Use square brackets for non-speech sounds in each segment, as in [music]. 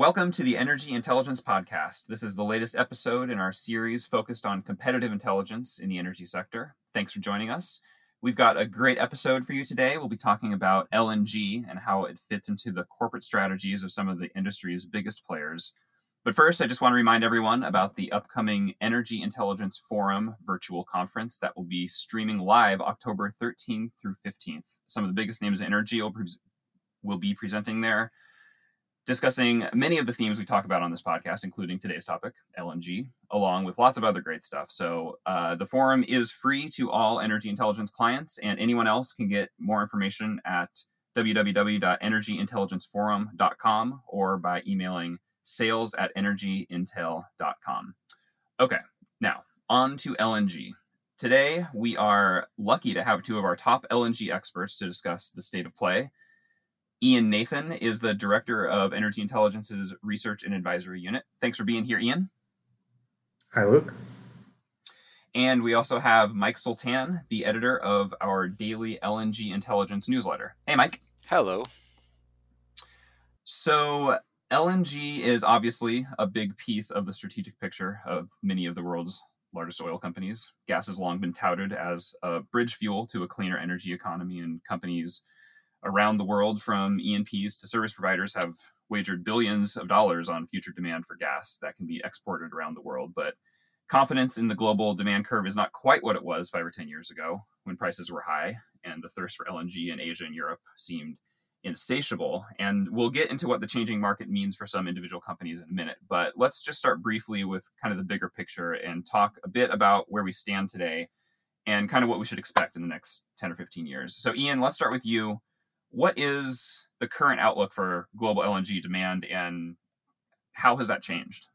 Welcome to the Energy Intelligence Podcast. This is the latest episode in our series focused on competitive intelligence in the energy sector. Thanks for joining us. We've got a great episode for you today. We'll be talking about LNG and how it fits into the corporate strategies of some of the industry's biggest players. But first, I just want to remind everyone about the upcoming Energy Intelligence Forum virtual conference that will be streaming live October 13th through 15th. Some of the biggest names in energy will, be presenting there discussing many of the themes we talk about on this podcast, including today's topic, LNG, along with lots of other great stuff. So, uh, the forum is free to all energy intelligence clients, and anyone else can get more information at www.energyintelligenceforum.com or by emailing sales at energyintel.com. Okay, now on to LNG. Today, we are lucky to have two of our top LNG experts to discuss the state of play Ian Nathan is the director of Energy Intelligence's Research and Advisory Unit. Thanks for being here, Ian. Hi, Luke. And we also have Mike Sultan, the editor of our daily LNG Intelligence newsletter. Hey, Mike. Hello. So, LNG is obviously a big piece of the strategic picture of many of the world's largest oil companies. Gas has long been touted as a bridge fuel to a cleaner energy economy, and companies around the world, from E&Ps to service providers, have wagered billions of dollars on future demand for gas that can be exported around the world. But confidence in the global demand curve is not quite what it was five or 10 years ago when prices were high and the thirst for LNG in Asia and Europe seemed insatiable. And we'll get into what the changing market means for some individual companies in a minute. But let's just start briefly with kind of the bigger picture and talk a bit about where we stand today and kind of what we should expect in the next 10 or 15 years. So, Ian, let's start with you what is the current outlook for global LNG demand and how has that changed?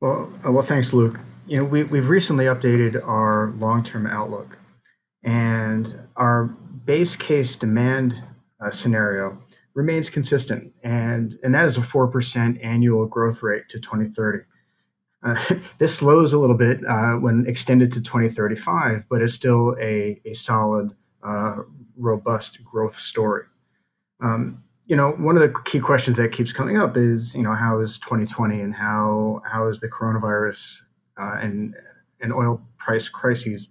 Well, uh, well, thanks, Luke. You know, we, we've recently updated our long-term outlook, and our base case demand uh, scenario remains consistent, and and that is a four percent annual growth rate to 2030. Uh, [laughs] this slows a little bit uh, when extended to 2035, but it's still a, a solid uh, robust growth story. Um, you know, one of the key questions that keeps coming up is, you know, how is 2020 and how how is the coronavirus uh, and and oil price crises,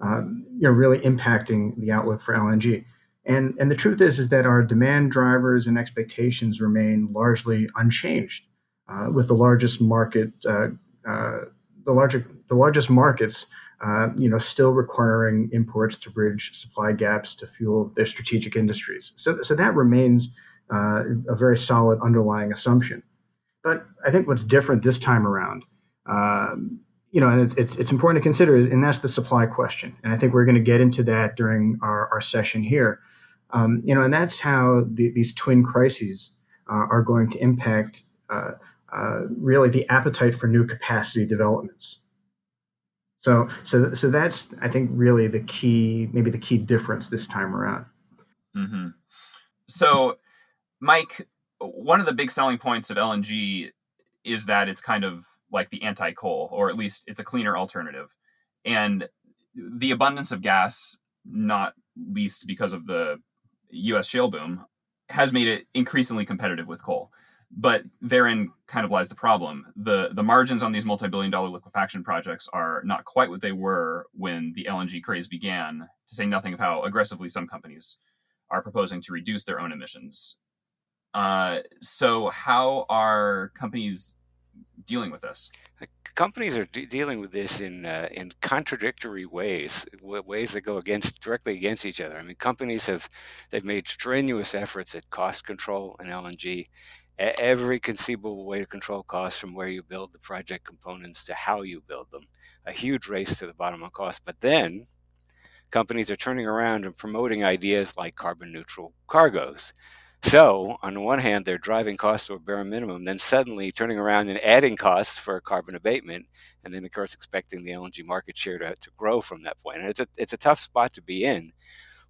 um, you know, really impacting the outlook for LNG? And and the truth is is that our demand drivers and expectations remain largely unchanged, uh, with the largest market, uh, uh the larger the largest markets uh, you know, still requiring imports to bridge supply gaps to fuel their strategic industries. So, so that remains uh, a very solid underlying assumption. But I think what's different this time around, um, you know, and it's, it's, it's important to consider, and that's the supply question. And I think we're going to get into that during our, our session here. Um, you know, and that's how the, these twin crises uh, are going to impact uh, uh, really the appetite for new capacity developments. So, so, so that's I think really the key, maybe the key difference this time around. Mm-hmm. So, Mike, one of the big selling points of LNG is that it's kind of like the anti-coal, or at least it's a cleaner alternative, and the abundance of gas, not least because of the U.S. shale boom, has made it increasingly competitive with coal but therein kind of lies the problem. The the margins on these multi-billion dollar liquefaction projects are not quite what they were when the LNG craze began, to say nothing of how aggressively some companies are proposing to reduce their own emissions. Uh, so how are companies dealing with this? Companies are de- dealing with this in uh, in contradictory ways, ways that go against directly against each other. I mean, companies have they've made strenuous efforts at cost control in LNG, every conceivable way to control costs from where you build the project components to how you build them. A huge race to the bottom on cost. But then companies are turning around and promoting ideas like carbon neutral cargoes. So, on the one hand, they're driving costs to a bare minimum, then suddenly turning around and adding costs for carbon abatement, and then, of course, expecting the LNG market share to, to grow from that point. And it's a, it's a tough spot to be in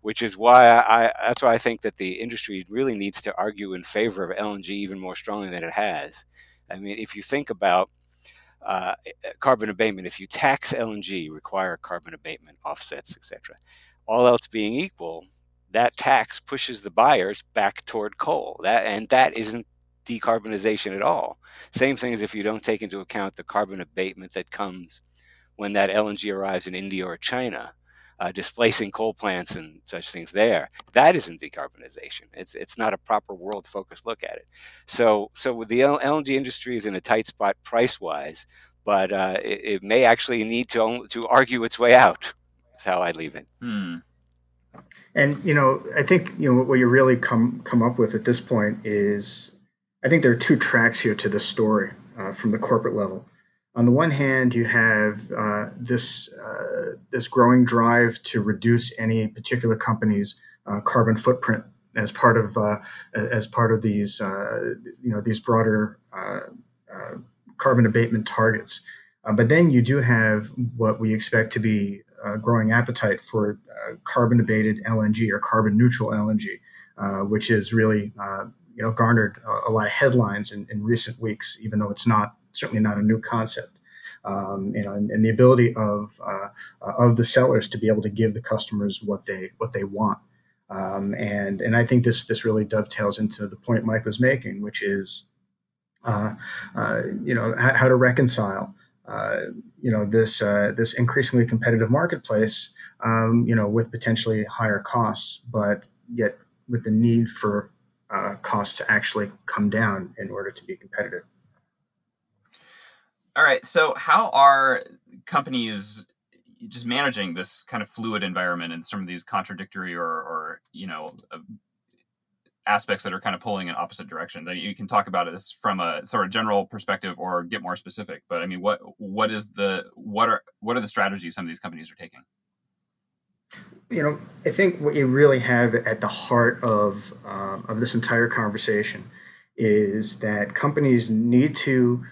which is why I that's why I think that the industry really needs to argue in favor of LNG even more strongly than it has. I mean, if you think about uh, carbon abatement, if you tax LNG, require carbon abatement offsets, etc., all else being equal, that tax pushes the buyers back toward coal. That and that isn't decarbonization at all. Same thing as if you don't take into account the carbon abatement that comes when that LNG arrives in India or China, uh, displacing coal plants and such things there. That isn't decarbonization. It's it's not a proper world focused look at it. So so the LNG industry is in a tight spot price wise, but uh, it, it, may actually need to to argue its way out. That's how I leave it. Hmm. And you know, I think you know what you really come come up with at this point is, I think there are two tracks here to this story uh, from the corporate level. On the one hand, you have uh, this uh, this growing drive to reduce any particular company's uh, carbon footprint as part of uh, as part of these uh, you know these broader carbon abatement targets. but then you do have what we expect to be a growing appetite for uh, carbon abated LNG or carbon neutral LNG, uh, which has really uh, you know garnered a, a, lot of headlines in, in recent weeks, even though it's not certainly not a new concept. Um, you know, and, and, the ability of uh, of the sellers to be able to give the customers what they what they want. Um, and and I think this this really dovetails into the point Mike was making, which is, uh, uh, you know, how, how, to reconcile uh, you know this uh, this increasingly competitive marketplace, um, you know, with potentially higher costs, but yet with the need for uh, costs to actually come down in order to be competitive. All right. So, how are companies just managing this kind of fluid environment and some of these contradictory or, or you know, aspects that are kind of pulling in opposite directions? you can talk about this from a sort of general perspective or get more specific but i mean what what is the what are what are the strategies some of these companies are taking you know i think what you really have at the heart of um, of this entire conversation is that companies need to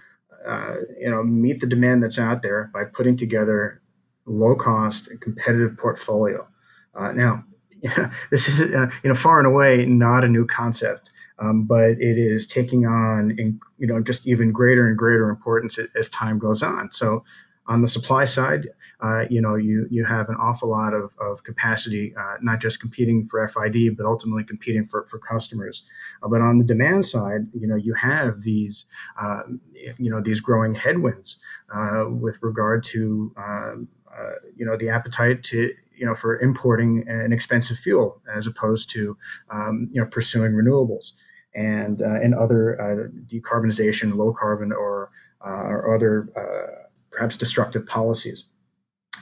uh, you know meet the demand that's out there by putting together low cost and competitive portfolio uh, now [laughs] this is uh, you know far and away not a new concept, um, but it is taking on in, you know just even greater and greater importance as time goes on. So on the supply side, uh, you know you you have an awful lot of, of capacity, uh, not just competing for FID, but ultimately competing for, for customers. Uh, but on the demand side, you know you have these uh, you know these growing headwinds uh, with regard to um, you know the appetite to you know, for importing an expensive fuel as opposed to, um, you know, pursuing renewables and uh, and other uh, decarbonization, low carbon, or uh, or other uh, perhaps destructive policies.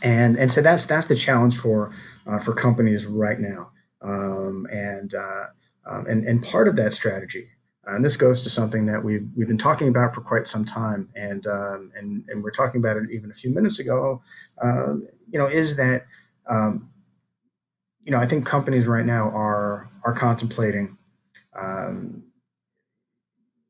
And and so that's that's the challenge for uh, for companies right now. Um, and uh, um, and and part of that strategy and this goes to something that we've we've been talking about for quite some time, and um, and and we're talking about it even a few minutes ago. Uh, you know, is that um, you know, I think companies right now are are contemplating, um,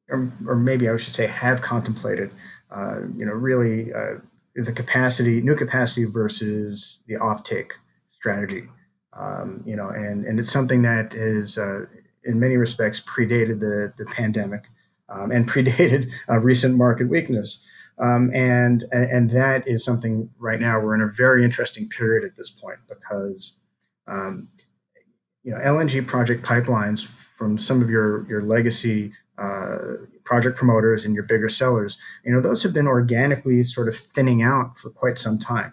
or, or, maybe I should say have contemplated, uh, you know, really uh, the capacity, new capacity versus the offtake strategy. Um, you know, and and it's something that is uh, in many respects predated the the pandemic um, and [laughs] predated recent market weakness. Um, and and that is something right now we're in a very interesting period at this point because um, you know LNG project pipelines from some of your your legacy uh, project promoters and your bigger sellers, you know those have been organically sort of thinning out for quite some time.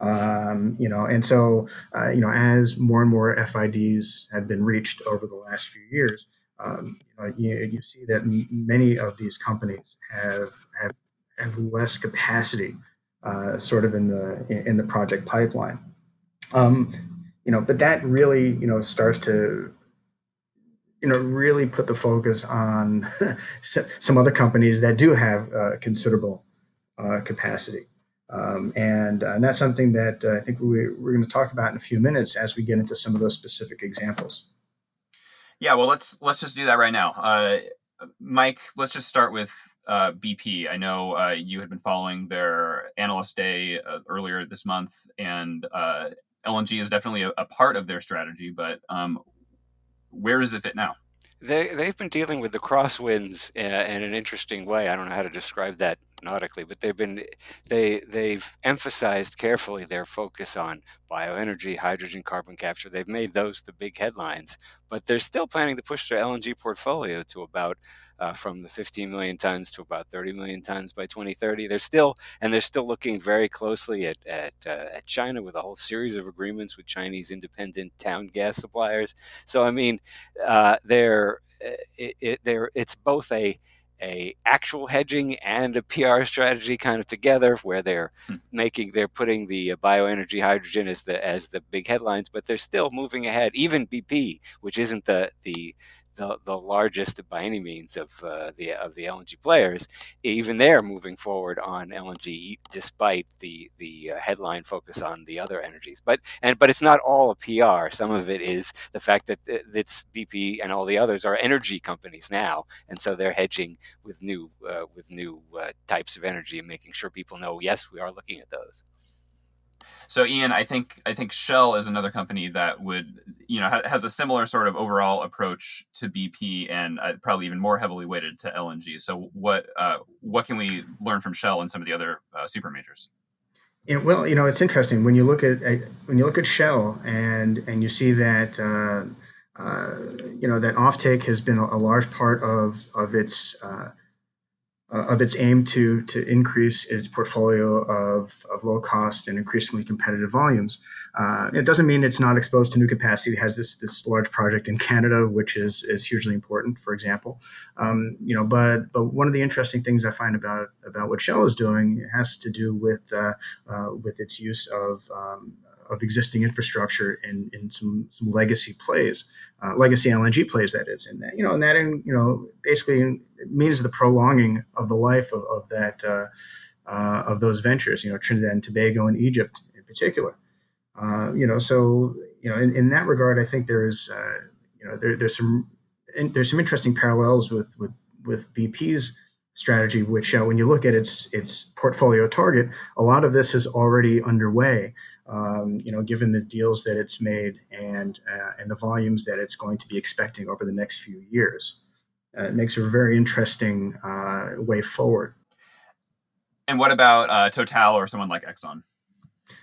Um, you know, and so uh, you know as more and more FIDs have been reached over the last few years, um, you, know, you, you see that m- many of these companies have have have less capacity, uh, sort of in the in the project pipeline. Um, you know, but that really you know starts to you know really put the focus on [laughs] some other companies that do have uh, considerable uh, capacity. Um, and, uh, and that's something that uh, I think we, we're going to talk about in a few minutes as we get into some of those specific examples. Yeah, well, let's let's just do that right now. Uh, Mike, let's just start with uh, BP. I know uh, you had been following their analyst day uh, earlier this month, and LNG is definitely a, a, part of their strategy. But um, where does it fit now? They they've been dealing with the crosswinds in, in, an interesting way. I don't know how to describe that nautically, but they've been they they've emphasized carefully their focus on bioenergy, hydrogen, carbon capture. They've made those the big headlines, but they're still planning to push their LNG portfolio to about uh, from the 15 million tons to about 30 million tons by 2030. They're still and they're still looking very closely at at, uh, at China with a whole series of agreements with Chinese independent town gas suppliers. So I mean, uh, they're it, it, they're it's both a a actual hedging and a PR strategy kind of together, where they're hmm. making they're putting the uh, bioenergy hydrogen as the as the big headlines, but they're still moving ahead. Even BP, which isn't the the the, the largest by any means of uh, the of the LNG players. Even they're moving forward on LNG despite the the uh, headline focus on the other energies. But and but it's not all a PR. Some of it is the fact that it's BP and all the others are energy companies now, and so they're hedging with new uh, with new uh, types of energy and making sure people know yes we are looking at those. So Ian, I think I think Shell is another company that would you know ha- has a similar sort of overall approach to BP and uh, probably even more heavily weighted to LNG. So what uh, what can we learn from Shell and some of the other uh, super majors? Yeah, well, you know, it's interesting when you look at, at when you look at Shell and and you see that uh, uh, you know that offtake has been a, a large part of of its uh, uh, of its aim to to increase its portfolio of, of low cost and increasingly competitive volumes. Uh, it doesn't mean it's not exposed to new capacity. It has this this large project in Canada, which is is hugely important, for example. Um, you know, but but one of the interesting things I find about about what Shell is doing has to do with uh, uh with its use of um, of existing infrastructure in, in some, some legacy plays, uh, legacy LNG plays that is, and that you know, and that in, you know basically means the prolonging of the life of, of that uh, uh, of those ventures. You know, Trinidad and Tobago and Egypt in particular. Uh, you know, so you know, in, in that regard, I think there is uh, you know there, there's some there's some interesting parallels with with with BP's strategy, which uh, when you look at its its portfolio target, a lot of this is already underway um, you know, given the deals that it's made and uh, and the volumes that it's going to be expecting over the next few years. Uh, it makes a very interesting uh, way forward. And what about uh, Total or someone like Exxon?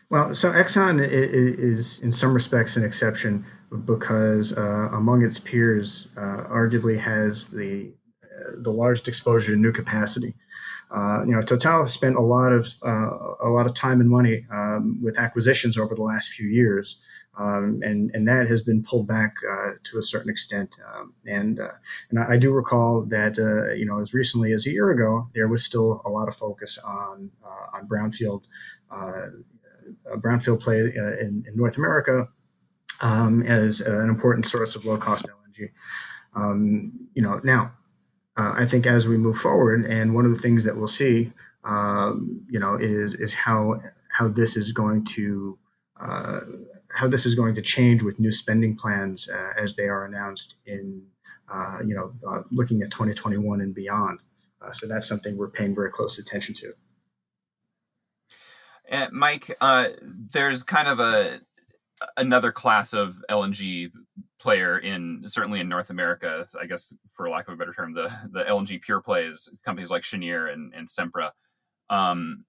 Well, so Exxon is, in some respects an exception because uh, among its peers, uh, arguably has the the largest exposure to new capacity. Uh, you know, Total has spent a lot of uh, a lot of time and money um, with acquisitions over the last few years, um, and and that has been pulled back uh, to a certain extent. Um, and uh, and I, do recall that uh, you know as recently as a year ago, there was still a lot of focus on uh, on brownfield brownfield play in, in, North America um, as an important source of low cost LNG. Um, you know now uh, I think as we move forward, and one of the things that we'll see, um, you know, is is how how this is going to uh, how this is going to change with new spending plans uh, as they are announced in uh, you know uh, looking at 2021 and beyond. Uh, so that's something we're paying very close attention to. And Mike, there's kind of a another class of LNG player in certainly in North America. I guess for lack of a better term, the the LNG pure plays companies like Cheniere and, and Sempra. Um,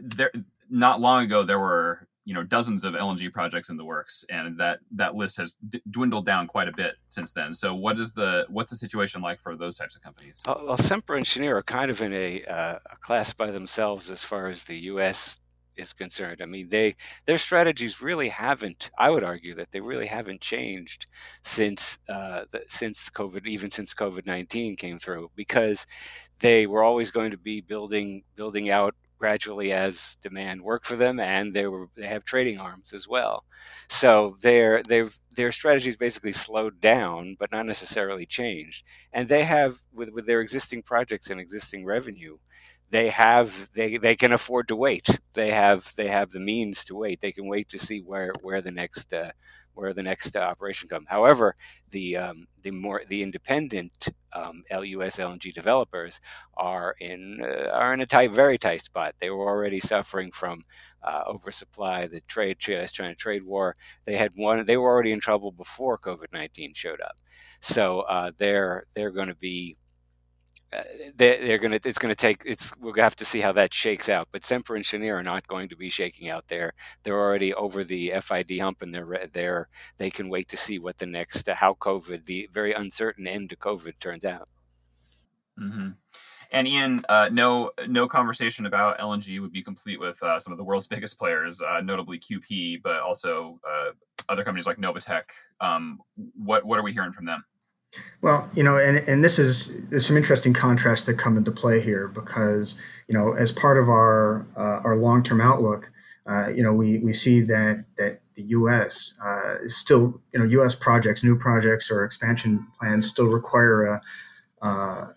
there not long ago there were you know dozens of LNG projects in the works, and that that list has d- dwindled down quite a bit since then. So, what is the what's the situation like for those types of companies? Well, Sempra and Cheniere are kind of in a, uh, a class by themselves as far as the U.S is concerned. I mean, they their strategies really haven't. I would argue that they really haven't changed since uh, the, since COVID, even since COVID nineteen came through, because they were always going to be building building out gradually as demand worked for them, and they were they have trading arms as well. So their their their strategies basically slowed down, but not necessarily changed. And they have with with their existing projects and existing revenue they have they they can afford to wait. They have they have the means to wait. They can wait to see where where the next uh, where the next uh, operation comes. However, the um, the more the independent um, LUS LNG developers are in uh, are in a tight, very tight spot. They were already suffering from uh, oversupply, the trade China trade war. They had one. They were already in trouble before COVID nineteen showed up. So uh, they're they're going to be they're, they're going to it's going to take it's we'll have to see how that shakes out but Sempra and Cheniere are not going to be shaking out there. They're already over the FID hump and they're there they can wait to see what the next uh, how COVID the very uncertain end to COVID turns out. Mm-hmm. and Ian uh, no no conversation about LNG would be complete with uh, some of the world's [laughs] biggest players uh, notably QP but also uh, other companies like Novatek um, what what are we hearing from them well, you know, and, and this is there's some interesting contrasts that come into play here because you know as part of our uh, our long term outlook, uh, you know we we see that that the U.S. Uh, is still you know U.S. projects, new projects or expansion plans still require a uh,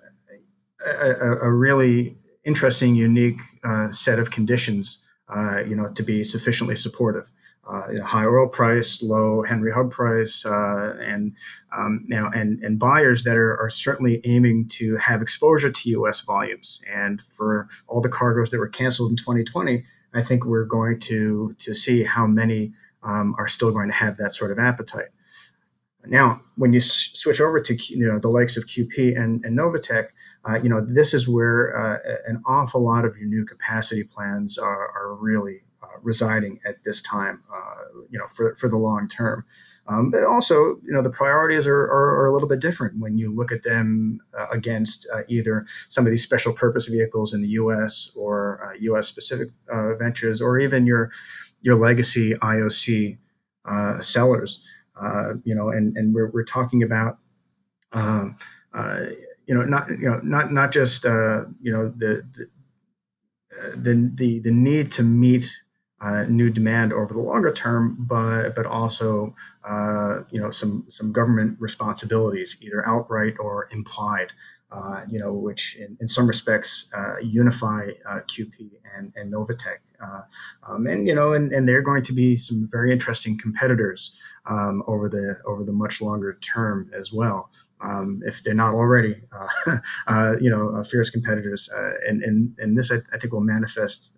a, a, really interesting, unique uh, set of conditions, uh, you know, to be sufficiently supportive uh, you know, high oil price, low Henry Hub price, uh, and um, you know, and and buyers that are, are certainly aiming to have exposure to U.S. volumes. And for all the cargoes that were canceled in 2020, I think we're going to to see how many um, are still going to have that sort of appetite. Now, when you s- switch over to you know the likes of QP and, and Novatek, uh, you know this is where uh, an awful lot of your new capacity plans are, are really residing at this time, uh, you know, for, for the long term. Um, but also, you know, the priorities are, are, are, a little bit different when you look at them uh, against uh, either some of these special purpose vehicles in the U.S. or uh, U.S. specific uh, ventures, or even your your legacy IOC uh, sellers. you know, and and we're, we're talking about, um, you know, not you know not not just you know the the the, the, the need to meet uh, new demand over the longer term, but but also uh, you know some some government responsibilities, either outright or implied. Uh, you know, which in, in some respects uh, unify uh, QP and, and Novatek. Uh, um, and you know, and, and they're going to be some very interesting competitors um, over the over the much longer term as well. Um, if they're not already, [laughs] you know, fierce competitors. and, and, and this, I, I think, will manifest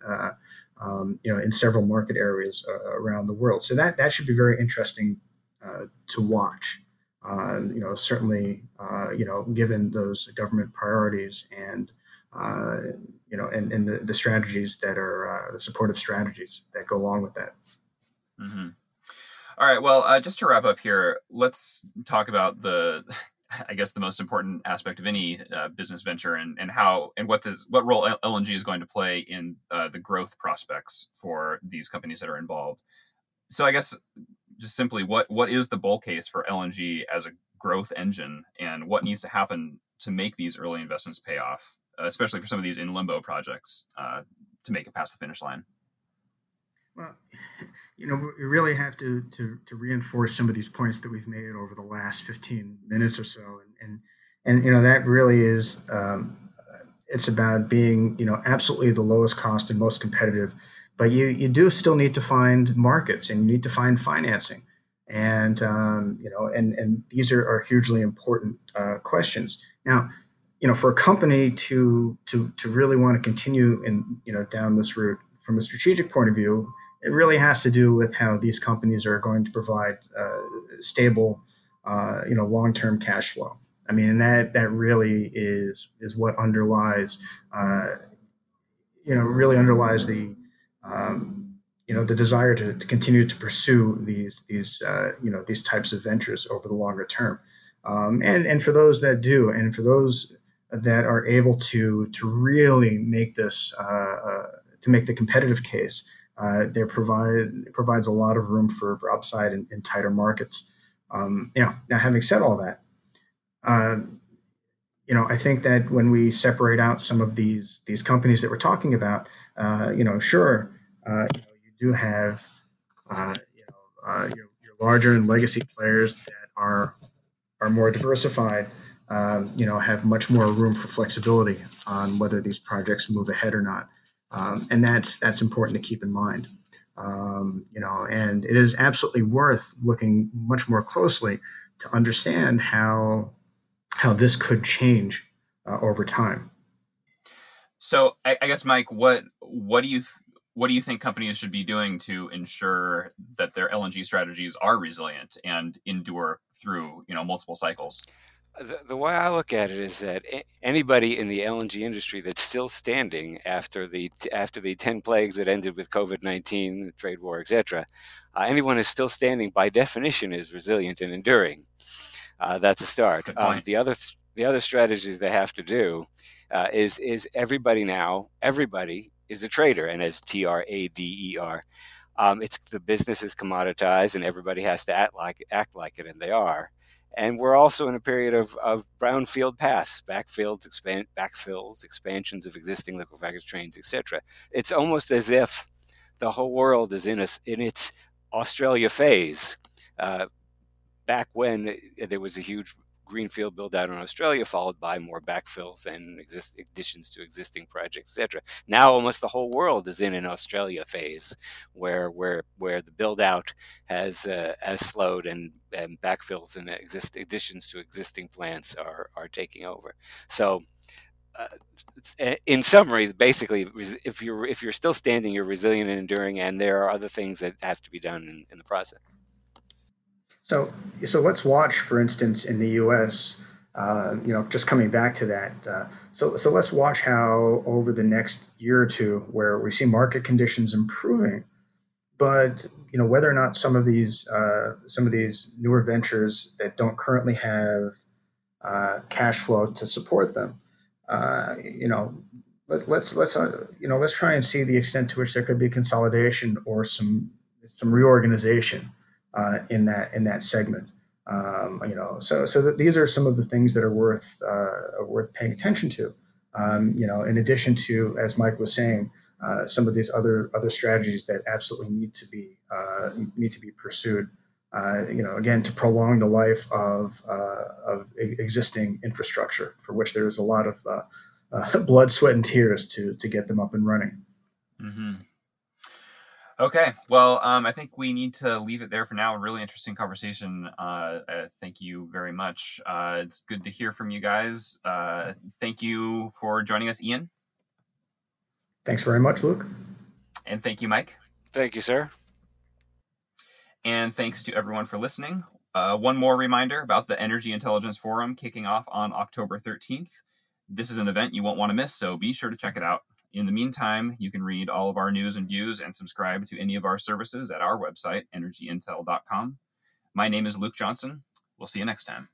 um, you know, in several market areas uh, around the world. So that that should be very interesting uh, to watch. Uh, you know, certainly, uh, you know, given those government priorities and uh, you know, and, and the, the strategies that are uh, the supportive strategies that go along with that. Mm-hmm. All right. Well, just to wrap up here, let's talk about the I guess the most important aspect of any uh, business venture and, and how and what this what role LNG is going to play in uh, the growth prospects for these companies that are involved. So I guess just simply what what is the bull case for LNG as a growth engine and what needs to happen to make these early investments pay off, especially for some of these in limbo projects uh, to make it past the finish line. Well, you know, we really have to, to, to reinforce some of these points that we've made over the last 15 minutes or so. And, and, and you know, that really is, um, it's about being, you know, absolutely the lowest cost and most competitive. But you, you do still need to find markets and you need to find financing. And, um, you know, and, and these are, are hugely important uh, questions. Now, you know, for a company to, to, to really want to continue in, you know, down this route from a strategic point of view, it really has to do with how these companies are going to provide uh, stable, uh, you know, long-term cash flow. I mean, that that really is is what underlies, uh, you know, really underlies the, um, you know, the desire to, to continue to pursue these these uh, you know these types of ventures over the longer term, um, and and for those that do, and for those that are able to to really make this uh, uh, to make the competitive case uh, they provide provides a lot of room for, for upside in, in tighter markets. Um, you know, now having said all that, uh, you know, I think that when we separate out some of these these companies that we're talking about, uh, you know, sure, uh, you, know, you do have uh, you know uh, your, your, larger and legacy players that are are more diversified. Um, you know, have much more room for flexibility on whether these projects move ahead or not. Um, and that's that's important to keep in mind. Um, you know, and it is absolutely worth looking much more closely to understand how how this could change uh, over time. So, I, I, guess, Mike, what what do you th- what do you think companies should be doing to ensure that their LNG strategies are resilient and endure through you know multiple cycles? The, the way I look at it is that anybody in the LNG industry that's still standing after the after the ten plagues that ended with COVID nineteen, trade war, etc., uh, anyone is still standing by definition is resilient and enduring. Uh, that's a start. Um, the other the other strategies they have to do uh, is is everybody now everybody is a trader, and as T R A D E R, um, it's the business is commoditized, and everybody has to act like act like it, and they are. And we're also in a period of, of brownfield paths, backfields, backfills, expansions of existing liquefaction trains, etc. It's almost as if the whole world is in a, in its Australia phase. Uh, back when there was a huge greenfield build out in Australia, followed by more backfills and exist, additions to existing projects, etc. Now almost the whole world is in an Australia phase, where where where the build out has uh, has slowed and, and backfills and exist, additions to existing plants are are taking over. So. Uh, in summary, basically, if you're if you're still standing, you're resilient and enduring, and there are other things that have to be done in, in the process. So, so let's watch, for instance, in the U.S. Uh, you know, just coming back to that. Uh, so, so let's watch how over the next year or two, where we see market conditions improving, but you know whether or not some of these uh, some of these newer ventures that don't currently have uh, cash flow to support them, uh, you know, let, let's let's uh, you know let's try and see the extent to which there could be consolidation or some some reorganization uh, in that in that segment. Um, you know, so so that these are some of the things that are worth uh, worth paying attention to. Um, you know, in addition to, as Mike was saying, uh, some of these other other strategies that absolutely need to be uh, need to be pursued. Uh, you know, again, to prolong the life of uh, of existing infrastructure, for which there is a lot of [laughs] blood, sweat, and tears to to get them up and running. Mm-hmm. Okay, well, um, I think we need to leave it there for now. A really interesting conversation. Uh, uh, thank you very much. Uh, it's good to hear from you guys. Uh, thank you for joining us, Ian. Thanks very much, Luke. And thank you, Mike. Thank you, sir. And thanks to everyone for listening. Uh, one more reminder about the Energy Intelligence Forum kicking off on October 13th. This is an event you won't want to miss, so be sure to check it out. In the meantime, you can read all of our news and views and subscribe to any of our services at our website, energyintel.com. My name is Luke Johnson. We'll see you next time.